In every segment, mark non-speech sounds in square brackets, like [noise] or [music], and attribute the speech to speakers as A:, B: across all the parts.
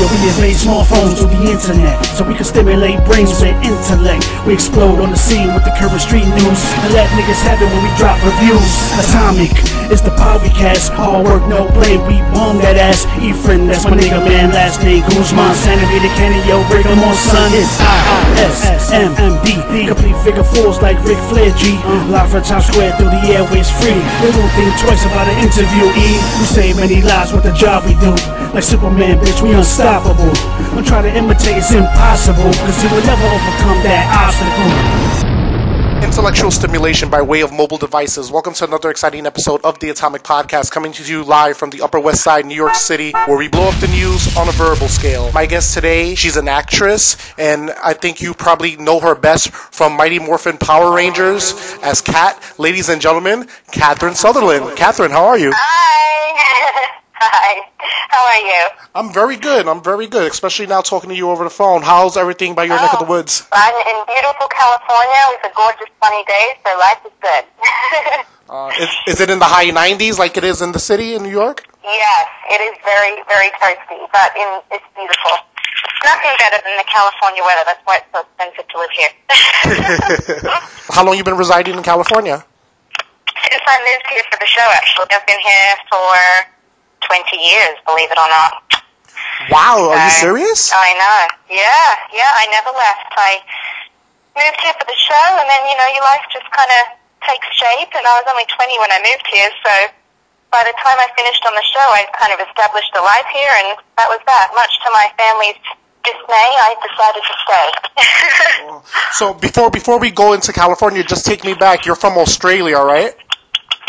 A: We invade small phones through the internet so we can stimulate brains with intellect. We explode on the scene with the current street news and let niggas have it when we drop reviews. Atomic is the power we cast. Hard work, no blame. We bomb that ass. Efren, that's my nigga, man. Last name Guzman. Animated Kenny, yo, break 'em on, son. It's I-S-M-M-D. Complete figure fours like Ric Flair, G. Live from Times Square through the airways free. We don't think twice about an interview, E. We save many lives with the job we do. Like Superman, bitch, we unstoppable. Don't try to imitate, it's impossible. Cause you will never overcome that obstacle.
B: Intellectual stimulation by way of mobile devices. Welcome to another exciting episode of the Atomic Podcast, coming to you live from the Upper West Side, New York City, where we blow up the news on a verbal scale. My guest today, she's an actress, and I think you probably know her best from Mighty Morphin Power Rangers as Kat. Ladies and gentlemen, Catherine Sutherland. Catherine, how are you?
C: Hi. [laughs] Hi. How are you?
B: I'm very good. I'm very good, especially now talking to you over the phone. How's everything by your neck of the woods?
C: I'm in beautiful California. It's a gorgeous sunny day, so life is good. [laughs]
B: Uh, is, is it in the high 90s like it is in the city in New York?
C: yes, it is very, very toasty, but in, it's beautiful. Nothing better than the California weather. That's why it's so expensive to live here. [laughs] [laughs]
B: How long you been residing in California?
C: Since I moved here for the show, actually, I've been here for 20 years, believe it or not.
B: Wow, are you serious?
C: I know. Yeah, yeah, I never left. I moved here for the show, and then, you know, your life just kind of takes shape, and I was only 20 when I moved here, so by the time I finished on the show, I kind of established a life here, and that was that. Much to my family's dismay, I decided to stay. [laughs]
B: So before before we go into California, just take me back. You're from Australia, right?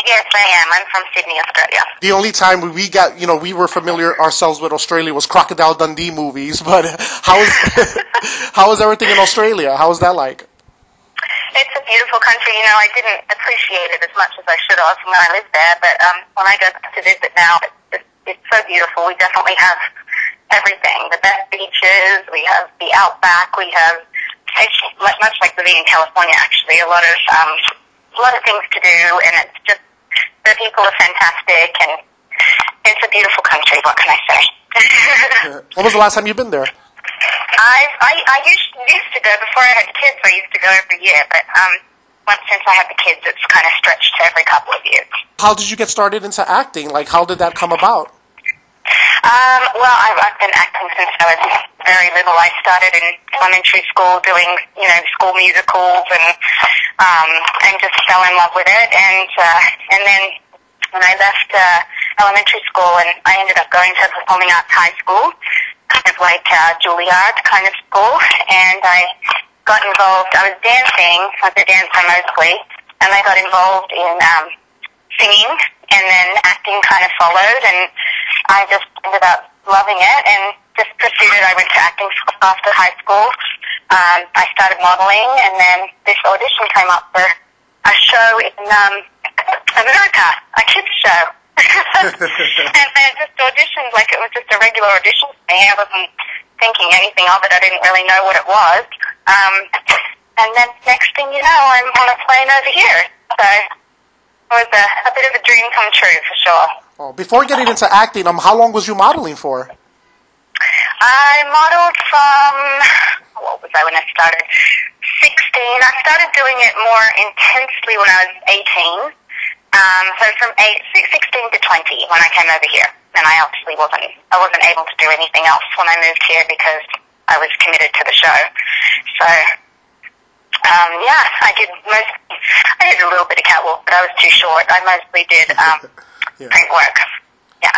C: Yes, I am. I'm from Sydney, Australia.
B: The only time we got, you know, we were familiar ourselves with Australia was Crocodile Dundee movies. [laughs] But how is [laughs] how is everything in Australia? How is that like?
C: It's a beautiful country. You know, I didn't appreciate it as much as I should have when I lived there, but um, when I go to visit now, it's, it's so beautiful. We definitely have everything. The best beaches, we have the outback, we have, it's much, like living in California actually, a lot of, um, a lot of things to do, and it's just, the people are fantastic, and it's a beautiful country, what can I say? [laughs]
B: When was the last time you've been there?
C: I I I used used to go before I had kids. I used to go every year, but um, once since I had the kids, it's kind of stretched to every couple of years.
B: How did you get started into acting? Like, how did that come about?
C: Um, well, I've, I've been acting since I was very little. I started in elementary school doing, you know, school musicals and um, and just fell in love with it. And uh, and then when I left uh, elementary school, and I ended up going to performing arts high school, kind of like uh, Juilliard kind of school, and I got involved. I was dancing, I was a dancer mostly, and I got involved in um, singing, and then acting kind of followed, and I just ended up loving it and just pursued it. I went to acting school after high school. Um, I started modeling, and then this audition came up for a show in um, America, a kids show. [laughs] and I just auditioned like it was just a regular audition for me. I wasn't thinking anything of it. I didn't really know what it was. Um, and then next thing you know, I'm on a plane over here. So it was a, a bit of a dream come true for sure.
B: Oh, before getting into acting, um, how long was you modeling for?
C: I modeled from what was I when I started? Sixteen. I started doing it more intensely when I was eighteen. Um, so from eight, 16 to twenty when I came over here, and I obviously wasn't I wasn't able to do anything else when I moved here because I was committed to the show. So um, yeah, I did most. I did a little bit of catwalk, but I was too short. I mostly did um, [laughs]
B: Yeah.
C: print work. Yeah.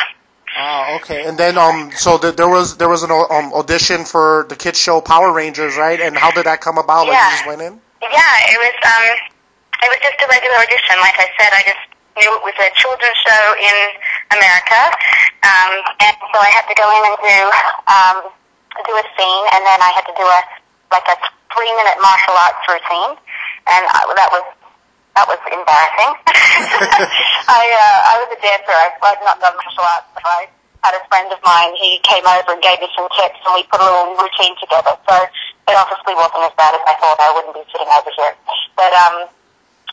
B: Oh, okay. And then, um, so th- there was there was an um, audition for the kids show Power Rangers, right? And how did that come about? Like,
C: Yeah.
B: you just went in?
C: Yeah, it was um it was just a regular audition. Like I said, I just knew it was a children's show in America. Um and so I had to go in and do um do a scene and then I had to do a like a three minute martial arts routine and I, that was that was embarrassing. [laughs] I uh, I was a dancer. I, I'd not done martial arts, but I had a friend of mine. He came over and gave me some tips, and we put a little routine together. So it obviously wasn't as bad as I thought. I wouldn't be sitting over here. But um,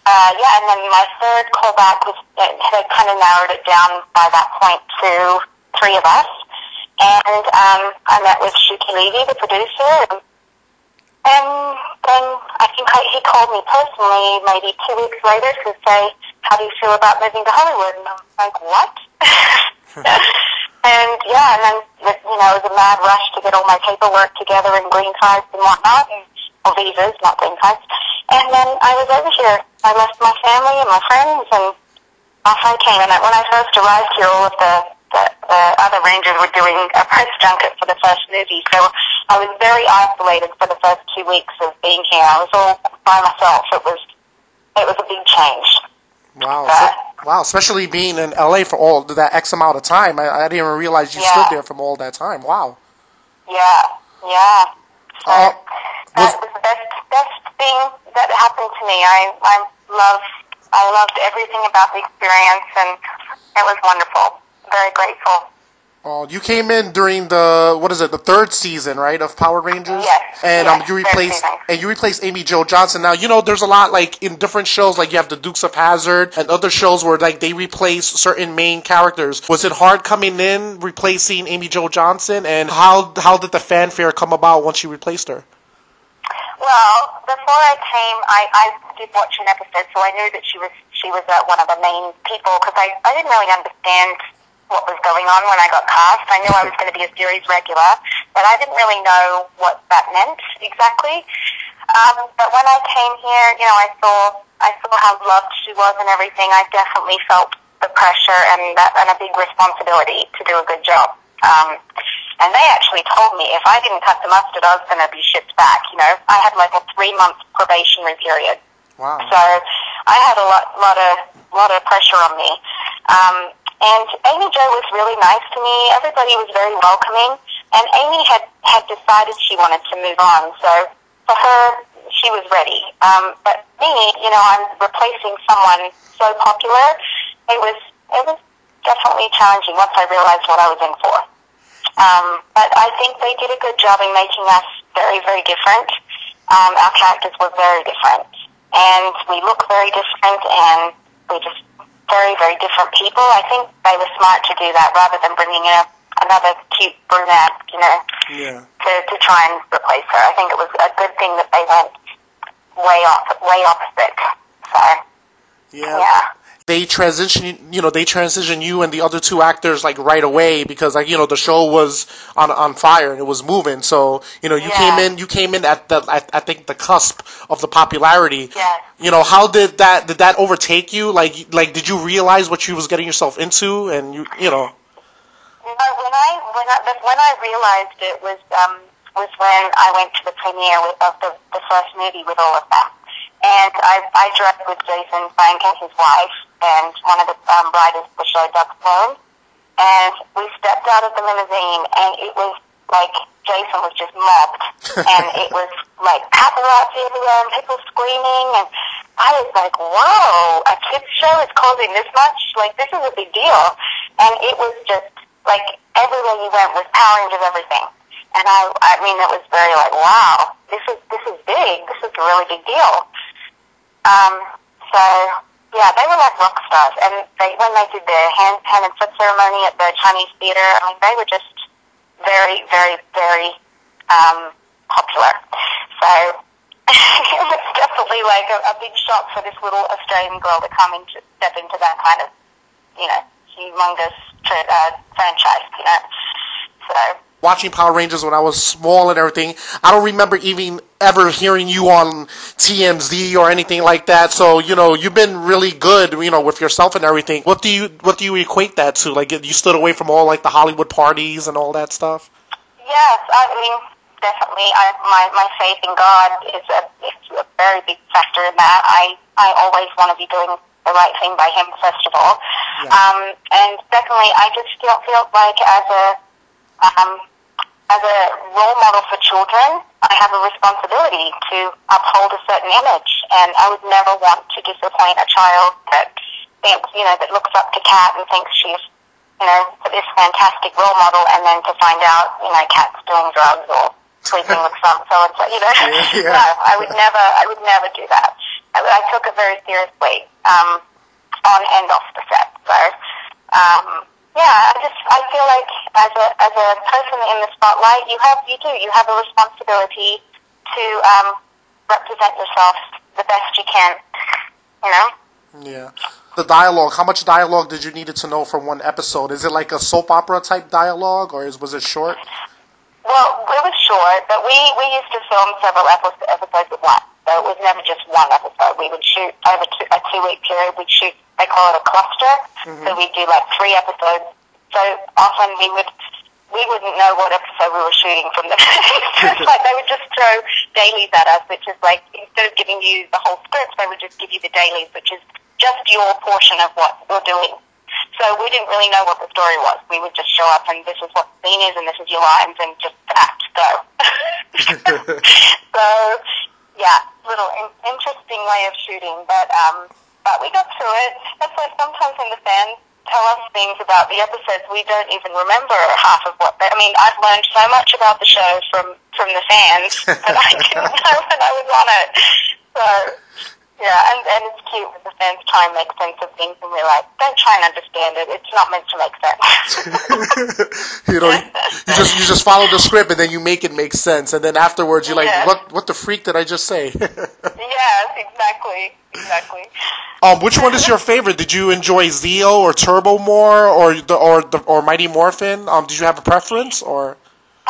C: uh, yeah. And then my third callback was they kind of narrowed it down by that point to three of us. and um, I met with Shuki Levy, the producer, and, and then I think he called me personally maybe two weeks later to say, how do you feel about moving to Hollywood? And I'm like, what? [laughs] and yeah, and then, you know, it was a mad rush to get all my paperwork together and green cards and whatnot, or visas, not green cards. And then I was over here. I left my family and my friends, and off I came. And when I first arrived here, all of the, the, the other rangers were doing a press junket for the first movie, so I was very isolated for the first two weeks of being here. I was all by myself. It was, it was a big change.
B: Wow. So, wow. Especially being in LA for all that X amount of time. I, I didn't even realize you
C: Yeah.
B: stood there from all that time. Wow.
C: Yeah, yeah. So
B: Uh,
C: that was the best best thing that happened to me. I I love I loved everything about the experience, and it was wonderful. Very grateful.
B: Oh, you came in during the what is it, the third season, right, of Power Rangers?
C: Yes,
B: And um, you replaced and you replaced Amy Jo Johnson. Now you know there's a lot like in different shows, like you have the Dukes of Hazzard and other shows where like they replace certain main characters. Was it hard coming in replacing Amy Jo Johnson, and how how did the fanfare come about once you replaced her?
C: Well, before I came, I, I did watch an episode, so I knew that she was she was uh, one of the main people because I I didn't really understand what was going on when I got cast. I knew I was going to be a series regular, but I didn't really know what that meant exactly. Um, but when I came here, you know, I saw I saw how loved she was and everything. I definitely felt the pressure and that and a big responsibility to do a good job. Um, and they actually told me if I didn't cut the mustard, I was going to be shipped back. You know, I had like a three month probationary period.
B: Wow.
C: So I had a lot, lot of, lot of pressure on me. Um, and Amy Jo was really nice to me. Everybody was very welcoming. And Amy had, had decided she wanted to move on. So for her, she was ready. Um, but me, you know, I'm replacing someone so popular. It was, it was definitely challenging once I realized what I was in for. Um, but I think they did a good job in making us very, very different. Um, our characters were very different. And we look very different and we're just very, very different people. I think they were smart to do that rather than bringing in a, another cute brunette, you know,
B: Yeah.
C: to, to try and replace her. I think it was a good thing that they went way off, way opposite. So,
B: Yeah.
C: yeah.
B: They transition, you know, they transition you and the other two actors like right away because like you know the show was on on fire and it was moving. So you know you
C: Yeah.
B: came in, you came in at the at, I think the cusp of the popularity.
C: Yes.
B: You know how did that did that overtake you? Like like did you realize what you was getting yourself into? And you you know
C: when I when I when I realized it was um was when I went to the premiere of the the first movie with all of that and I I drove with Jason Frank and his wife and one of the um, writers of the show, Doug Sloan, and we stepped out of the limousine and it was like Jason was just mobbed, [laughs] and it was like paparazzi everywhere and people screaming and. I was like, whoa, a kids show is causing this much? Like, this is a big deal. And it was just, like, everywhere you went was Power Rangers everything. And I, I mean, it was very like, wow, this is, this is big. This is a really big deal. Um, so, yeah, they were like rock stars. And they, when they did their hand, hand and foot ceremony at the Chinese theater, I mean, they were just very, very, very, um, popular. So, [laughs] it was definitely like a, a big shock for this little Australian girl to come into step into that kind of, you know, humongous tra- uh, franchise. You know, so
B: watching Power Rangers when I was small and everything. I don't remember even ever hearing you on TMZ or anything like that. So you know, you've been really good, you know, with yourself and everything. What do you what do you equate that to? Like you stood away from all like the Hollywood parties and all that stuff.
C: yes, I mean, definitely, I, my my faith in God is a is a very big factor in that. I I always want to be doing the right thing by Him first of all,
B: Yeah.
C: um, and secondly, I just feel feel like as a um, as a role model for children, I have a responsibility to uphold a certain image, and I would never want to disappoint a child that thinks, you know, that looks up to Kat and thinks she's, you know, this fantastic role model, and then to find out, you know, Kat's doing drugs or sleeping with [laughs] some so and so, you know.
B: Yeah, [laughs] yeah.
C: no, I would never, I would never do that. I, I took it very seriously, um, on and off the set. So, um, yeah, I just I feel like as a as a person in the spotlight, you have you do you have a responsibility to um, represent yourself the best you can. You know.
B: Yeah. The dialogue. How much dialogue did you needed to know for one episode? Is it like a soap opera type dialogue, or is, was it short?
C: Well, it was short, but we we used to film several episodes, at once. So it was never just one episode. We would shoot over two, a two week period. We'd shoot. They call it a cluster. So we'd do like three episodes. So often we would we wouldn't know what episode we were shooting from the [laughs] [laughs] like they would just throw dailies at us, which is like instead of giving you the whole script, they would just give you the dailies, which is just your portion of what you're doing. So we didn't really know what the story was. We would just show up and this is what the scene is and this is your lines and just act, go. [laughs] so, yeah, little in- interesting way of shooting, but um, but we got through it. That's why sometimes when the fans tell us things about the episodes, we don't even remember half of what. They, I mean, I've learned so much about the show from from the fans [laughs] that I didn't [laughs] know when I was on it. So. Yeah, and, and it's cute when the fans try and make sense of things, and we're like, don't try and understand it. It's not meant to make sense. [laughs]
B: you know, you just you just follow the script and then you make it make sense, and then afterwards you're like,
C: Yeah.
B: what what the freak did I just say? [laughs]
C: yes, exactly, exactly.
B: um, which one is your favorite? Did you enjoy Zeo or Turbo more, or the or the or Mighty Morphin? Um, did you have a preference or?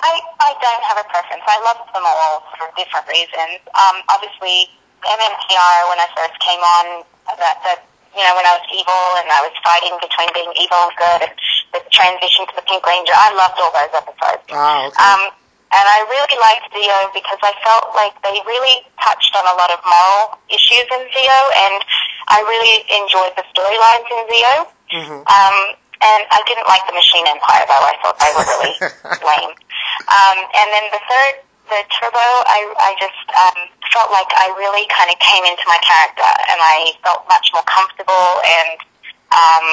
C: I, I don't have a preference. I love them all for different reasons. Um, obviously, MMPR, when I first came on, that, that, you know, when I was evil and I was fighting between being evil and good and the transition to the Pink Ranger, I loved all those episodes.
B: Ah, okay.
C: Um, and I really liked Zeo because I felt like they really touched on a lot of moral issues in Zeo, and I really enjoyed the storylines in Zeo. Um, and I didn't like the Machine Empire, though. I thought they were really [laughs] lame. Um, and then the third, the Turbo, I, I just um, felt like I really kind of came into my character, and I felt much more comfortable and um,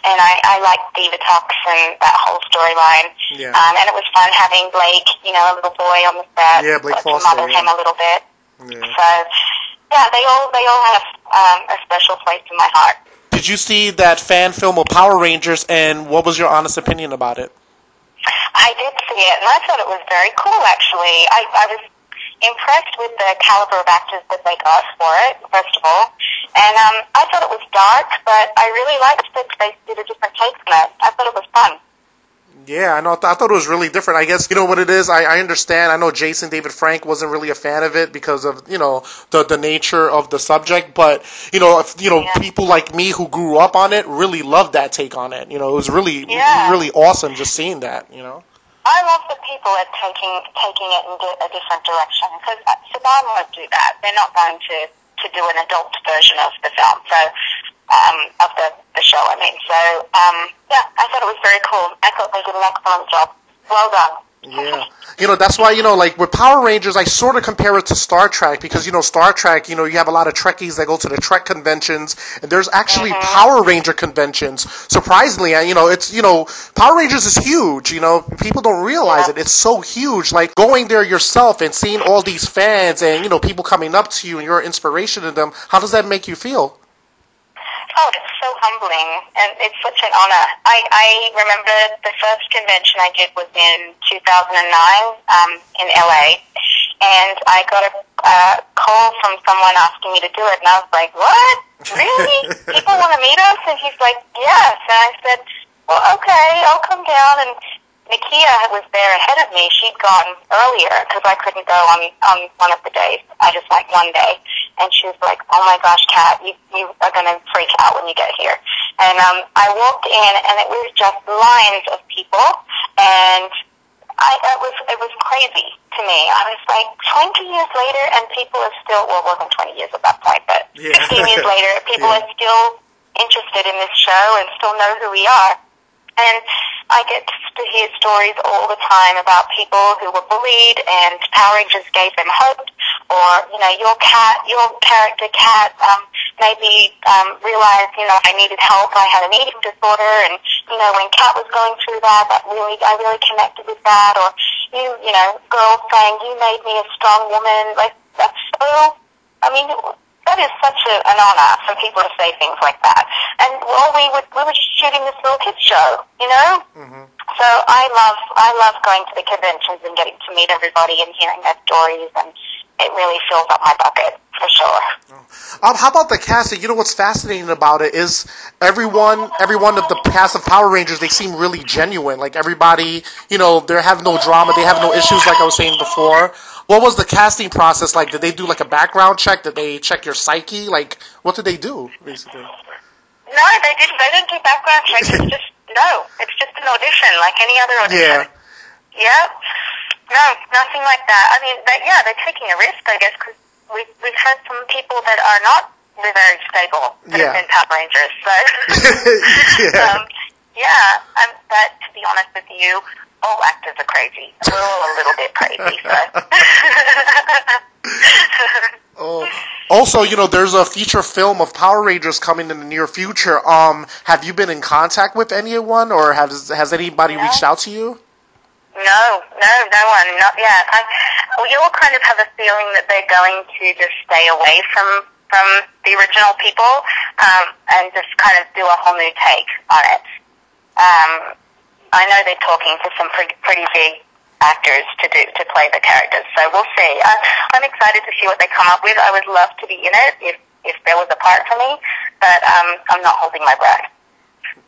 C: and I, I liked Diva Divatox and that whole storyline.
B: Yeah.
C: Um, and it was fun having Blake, you know, a little boy on the set.
B: Yeah, Blake Foster,
C: mother
B: yeah.
C: him a little bit.
B: Yeah.
C: So, yeah, they all they all have um, a special place in my heart.
B: Did you see that fan film of Power Rangers, and what was your honest opinion about it?
C: I did see it, and I thought it was very cool. Actually, I, I was impressed with the caliber of actors that they got for it. First of all, and um, I thought it was dark, but I really liked that they did a different take on it. I thought it was fun.
B: Yeah, I know. I thought it was really different. I guess you know what it is. I, I understand. I know Jason David Frank wasn't really a fan of it because of you know the the nature of the subject. But you know, if, you know,
C: Yeah.
B: people like me who grew up on it really loved that take on it. You know, it was really
C: Yeah.
B: really awesome just seeing that. You know.
C: I love that people are taking taking it in di- a different direction because uh, Saban won't do that. They're not going to to do an adult version of the film, so um, of the the show. I mean, so um, yeah, I thought it was very cool. I thought they did an excellent job. Well done.
B: Yeah. You know, that's why, you know, like with Power Rangers, I sort of compare it to Star Trek because, you know, Star Trek, you know, you have a lot of Trekkies that go to the Trek conventions and there's actually Power Ranger conventions. Surprisingly, and, you know, it's, you know, Power Rangers is huge, you know, people don't realize
C: Yeah.
B: it. It's so huge. Like going there yourself and seeing all these fans and, you know, people coming up to you and you're inspiration to them, how does that make you feel?
C: Oh, it's so humbling, and it's such an honor. I, I remember the first convention I did was in 2009 um, in LA, and I got a uh, call from someone asking me to do it, and I was like, "What? Really? [laughs] People want to meet us?" And he's like, "Yes." And I said, "Well, okay, I'll come down." And Nakia was there ahead of me. She'd gone earlier because I couldn't go on on one of the days. I just went one day, and she was like, "Oh my gosh, Kat, you you are gonna freak out when you get here." And um, I walked in, and it was just lines of people, and I it was it was crazy to me. I was like, twenty years later, and people are still well, it wasn't twenty years at that point, but
B: Yeah.
C: fifteen years [laughs] later, people
B: Yeah.
C: are still interested in this show and still know who we are. And I get to hear stories all the time about people who were bullied and Power Rangers gave them hope, or you know, your Kat, your character Kat, um, maybe um, realized you know I needed help. I had an eating disorder, and you know when Kat was going through that, that really I really connected with that. Or you, you know, girls saying you made me a strong woman. Like that's so. I mean, that is such a, an honor for people to say things like that. And well, we were we were shooting this little kids show, you know. so I love I love going to the conventions and getting to meet everybody and hearing their stories, and it really fills up my bucket for sure.
B: Um, how about the casting? You know what's fascinating about it is everyone, every one of the cast of Power Rangers, they seem really genuine. Like everybody, you know, they have no drama, they have no issues, like I was saying before. What was the casting process like? Did they do like a background check? Did they check your psyche? Like, what did they do basically?
C: No, they didn't. They didn't do background checks. It's just no. It's just an audition, like any other audition.
B: Yeah.
C: Yep. No, nothing like that. I mean, they, yeah, they're taking a risk, I guess, because we've we've had some people that are not very stable that
B: Yeah.
C: have been Power Rangers. So, [laughs]
B: yeah.
C: um, yeah. Um, but to be honest with you, all actors are crazy. We're all a little bit crazy. So. [laughs] [laughs]
B: Oh. Also, you know, there's a feature film of Power Rangers coming in the near future. Um, have you been in contact with anyone, or has has anybody reached out to you?
C: No, no, no one, not yet. I, we all kind of have a feeling that they're going to just stay away from from the original people um, and just kind of do a whole new take on it. Um, I know they're talking to some pretty, pretty big actors to do to play the characters, so we'll see. I, I'm excited to see what they come up with. I would love to be in it if if there was a part for me, but um, I'm not holding my breath.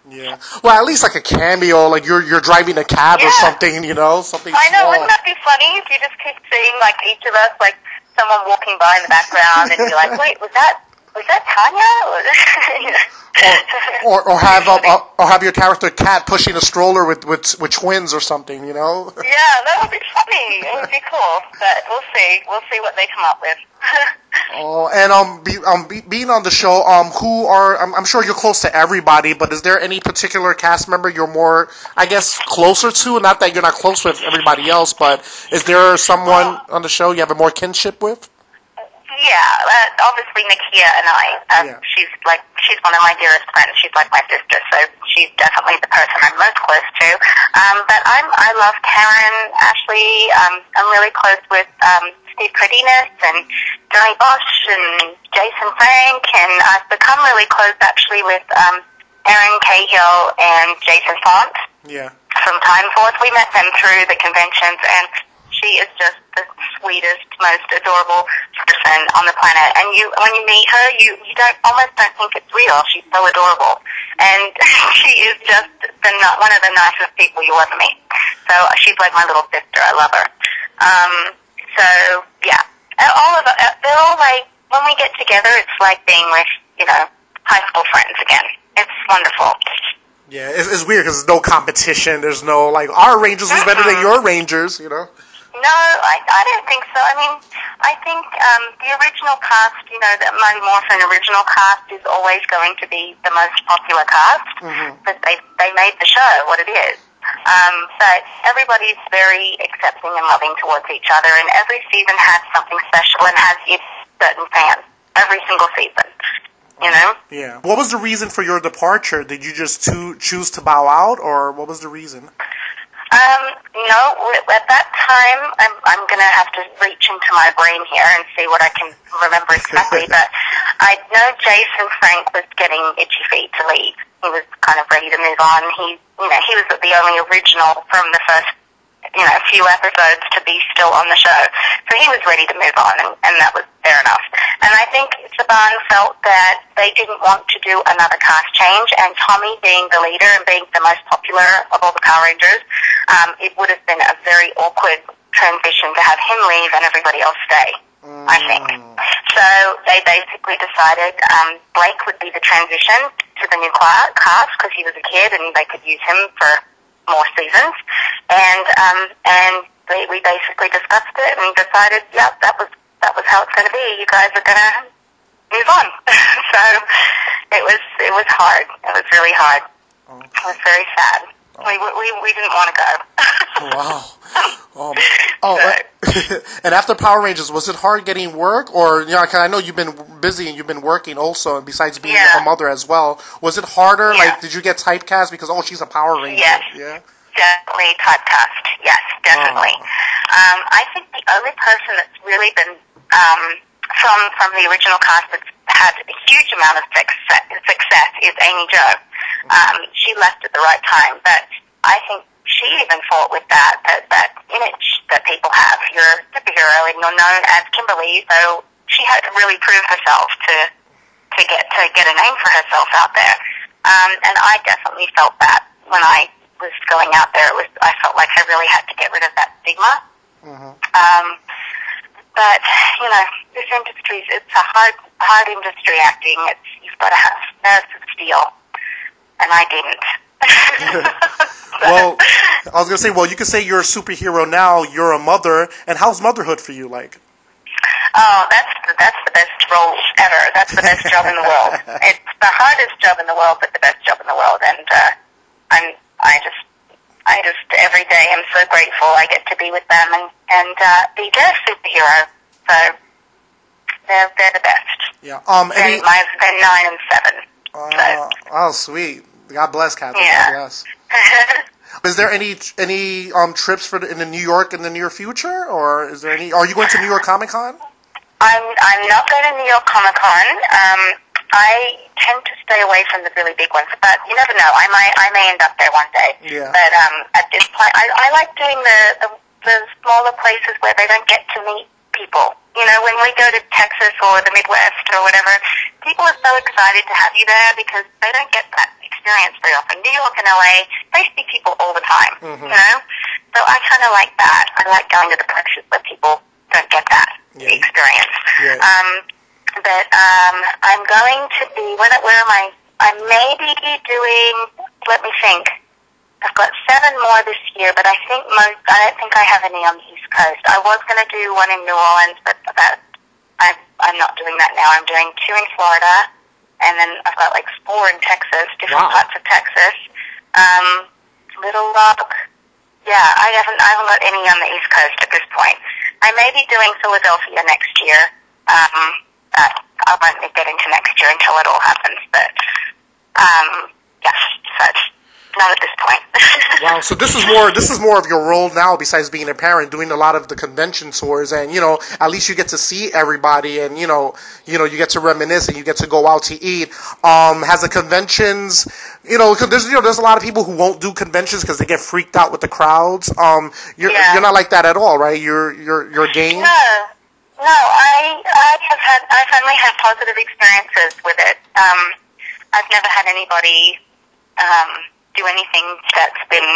B: Yeah. Well, at least like a cameo, like you're you're driving a cab or something, you know, something.
C: I know,
B: small.
C: wouldn't that be funny if you just keep seeing like each of us, like someone walking by in the background, and you're like, wait, was that was that Tanya? [laughs] You know?
B: or or have a, uh, or have your character Kat pushing a stroller with with with twins or something, you know.
C: yeah, that would be funny. It would be cool, but we'll see. We'll see what they come up with. [laughs]
B: Oh, and um, be, um, be, being on the show, um, who are I'm, I'm sure you're close to everybody, but is there any particular cast member you're more, I guess, closer to? Not that you're not close with everybody else, but is there someone on the show you have a more kinship with?
C: Yeah, uh, obviously Nakia and I. Um,
B: Yeah.
C: She's like she's one of my dearest friends. She's like my sister, so she's definitely the person I'm most close to. Um, but I'm I love Karan, Ashley. Um, I'm really close with um, Steve Cardenas and Johnny Bosch and Jason Frank, and I've become really close actually with um, Erin Cahill and Jason Faunt
B: Yeah.
C: from Time Force. We met them through the conventions, and she is just the sweetest, most adorable person on the planet. And you, when you meet her, you you don't almost don't think it's real. She's so adorable, and [laughs] she is just the one of the nicest people you'll ever meet. So she's like my little sister. I love her. Um, so yeah, all of uh, they're all like when we get together, it's like being with you know high school friends again. It's wonderful.
B: Yeah, it's, it's weird because there's no competition. There's no like our Rangers is better than your Rangers, you know.
C: No, I, I don't think so. I mean, I think um, the original cast, you know, the Mighty Morphin original cast is always going to be the most popular cast because they they made the show what it is. Um, but everybody's very accepting and loving towards each other, and every season has something special and has its certain fans. Every single season, you know.
B: Yeah. What was the reason for your departure? Did you just to, choose to bow out, or what was the reason?
C: Um, no, at that time, I'm, I'm going to have to reach into my brain here and see what I can remember exactly. [laughs] but I know Jason Frank was getting itchy feet to leave. He was kind of ready to move on. He, you know, he was the only original from the first, you know, few episodes to be still on the show. So he was ready to move on, and, and that was fair enough. And I think Saban felt that they didn't want to do another cast change, and Tommy being the leader and being the most popular of all the Power Rangers, um, it would have been a very awkward transition to have him leave and everybody else stay. I think. So they basically decided um, Blake would be the transition to the new cla- cast because he was a kid and they could use him for more seasons. And um, and they, we basically discussed it and decided, yeah, that was that was how it's going to be. You guys are going to move on. [laughs] so it was it was hard. It was really hard. It was very sad. We, we we didn't want to go.
B: Wow. [laughs] Um, oh, [laughs] and after Power Rangers, was it hard getting work, or you know, 'cause I know you've been busy and you've been working also, and besides being
C: Yeah.
B: a mother as well, was it harder?
C: Yeah.
B: Like, did you get typecast because oh, she's a Power Ranger?
C: Yes.
B: Yeah.
C: Definitely typecast. Yes, definitely. Um, I think the only person that's really been um, from from the original cast that's had a huge amount of success, success is Amy Jo. Um, she left at the right time, but I think she even fought with that, that, that image that people have. You're a superhero and you're known as Kimberly, so she had to really prove herself to, to get, to get a name for herself out there. Um, and I definitely felt that when I was going out there. It was, I felt like I really had to get rid of that stigma.
B: Mm-hmm.
C: Um, but you know, this industry it's a hard, hard industry acting. It's you've got to have nerves of steel, and I didn't. [laughs]
B: well, I was gonna say, well, you can say you're a superhero now. You're a mother, and how's motherhood for you like?
C: Oh, that's the, that's the best role ever. That's the best job in the world. [laughs] It's the hardest job in the world, but the best job in the world. And uh, I'm I just I just every day I'm so grateful I get to be with them and and uh, be their superhero. So they're they're the best.
B: Yeah. Um. Any,
C: And my they're nine and seven.
B: uh, oh, sweet. God bless, Catherine.
C: Yeah.
B: God bless. Is there any any um trips for the, in the New York in the near future, or is there any? Are you going to New York Comic Con?
C: I'm I'm not going to New York Comic Con. Um, I tend to stay away from the really big ones, but you never know. I might I may end up there one day.
B: Yeah.
C: But um, at this point, I, I like doing the, the the smaller places where they don't get to meet people. You know, when we go to Texas or the Midwest or whatever, people are so excited to have you there because they don't get that experience very often. New York and LA, they see people all the time.
B: Mhm.
C: You know, so I kind of like that. I like going to the places where people don't get that
B: Yeah.
C: experience.
B: Yeah.
C: Um, but um, I'm going to be. When, where am I? I may be doing. Let me think. I've got seven more this year, but I think most. I don't think I have any on the East Coast. I was going to do one in New Orleans, but that I'm I'm not doing that now. I'm doing two in Florida, and then I've got like four in Texas, different
B: Wow.
C: parts of Texas. Um, Little Rock. Yeah, I haven't I haven't got any on the East Coast at this point. I may be doing Philadelphia next year. Um, but I won't get into next year until it all happens. But um, yes, so it's not at this point. [laughs]
B: Wow. So this is more this is more of your role now, besides being a parent, doing a lot of the convention tours, and you know, at least you get to see everybody, and you know, you know, you get to reminisce and you get to go out to eat. Um, has the conventions, you know, 'cause there's you know, there's a lot of people who won't do conventions because they get freaked out with the crowds. Um, you're
C: Yeah.
B: you're not like that at all, right? You're you're you're game.
C: No, no. I I have had I've only had positive experiences with it. Um, I've never had anybody um, do anything that's been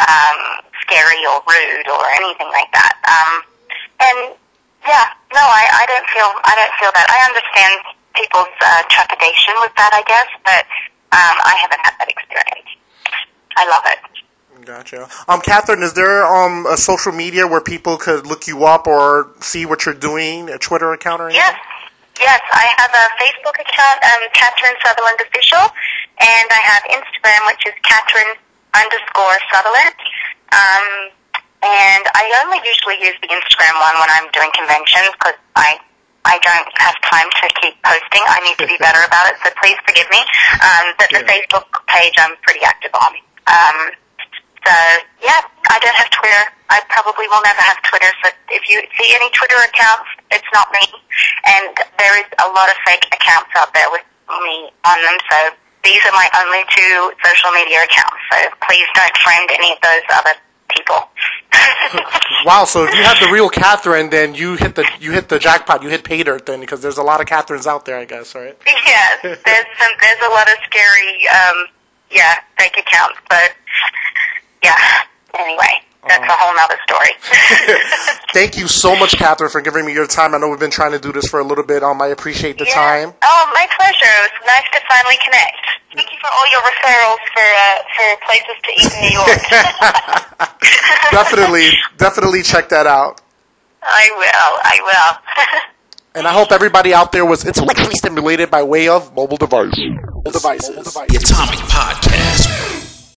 C: um, scary or rude or anything like that. Um, and yeah, no, I, I don't feel I don't feel that. I understand people's uh, trepidation with that, I guess, but um, I haven't had that experience. I love it.
B: Gotcha. Um, Catherine, is there um a social media where people could look you up or see what you're doing, a Twitter account or anything?
C: Yes, yes. I have a Facebook account, um, Catherine Sutherland Official, and I have Instagram, which is Catherine underscore Sutherland. Um, and I only usually use the Instagram one when I'm doing conventions because I I don't have time to keep posting. I need to be better about it, so please forgive me. Um, but the
B: Yeah.
C: Facebook page I'm pretty active on. Um, so yeah, I don't have Twitter. I probably will never have Twitter. So if you see any Twitter accounts, it's not me. And there is a lot of fake accounts out there with me on them. So these are my only two social media accounts. So please don't friend any of those other people. [laughs]
B: Wow, so if you have the real Catherine, then you hit the you hit the jackpot. You hit pay dirt then, because there's a lot of Catherines out there, I guess, right? [laughs]
C: yes, there's some, there's a lot of scary, um, yeah, fake accounts. But yeah, anyway, that's a whole nother story. [laughs]
B: Thank you so much, Catherine, for giving me your time. I know we've been trying to do this for a little bit. Um, I appreciate the
C: Yeah.
B: time.
C: Oh, my pleasure. It was nice to finally connect. Thank you for all your referrals for uh, for places to eat in New York. [laughs] [laughs]
B: definitely, definitely check that out.
C: I will. I will.
B: And I hope everybody out there was intellectually stimulated by way of mobile device. Mobile devices.
D: The Atomic Podcast.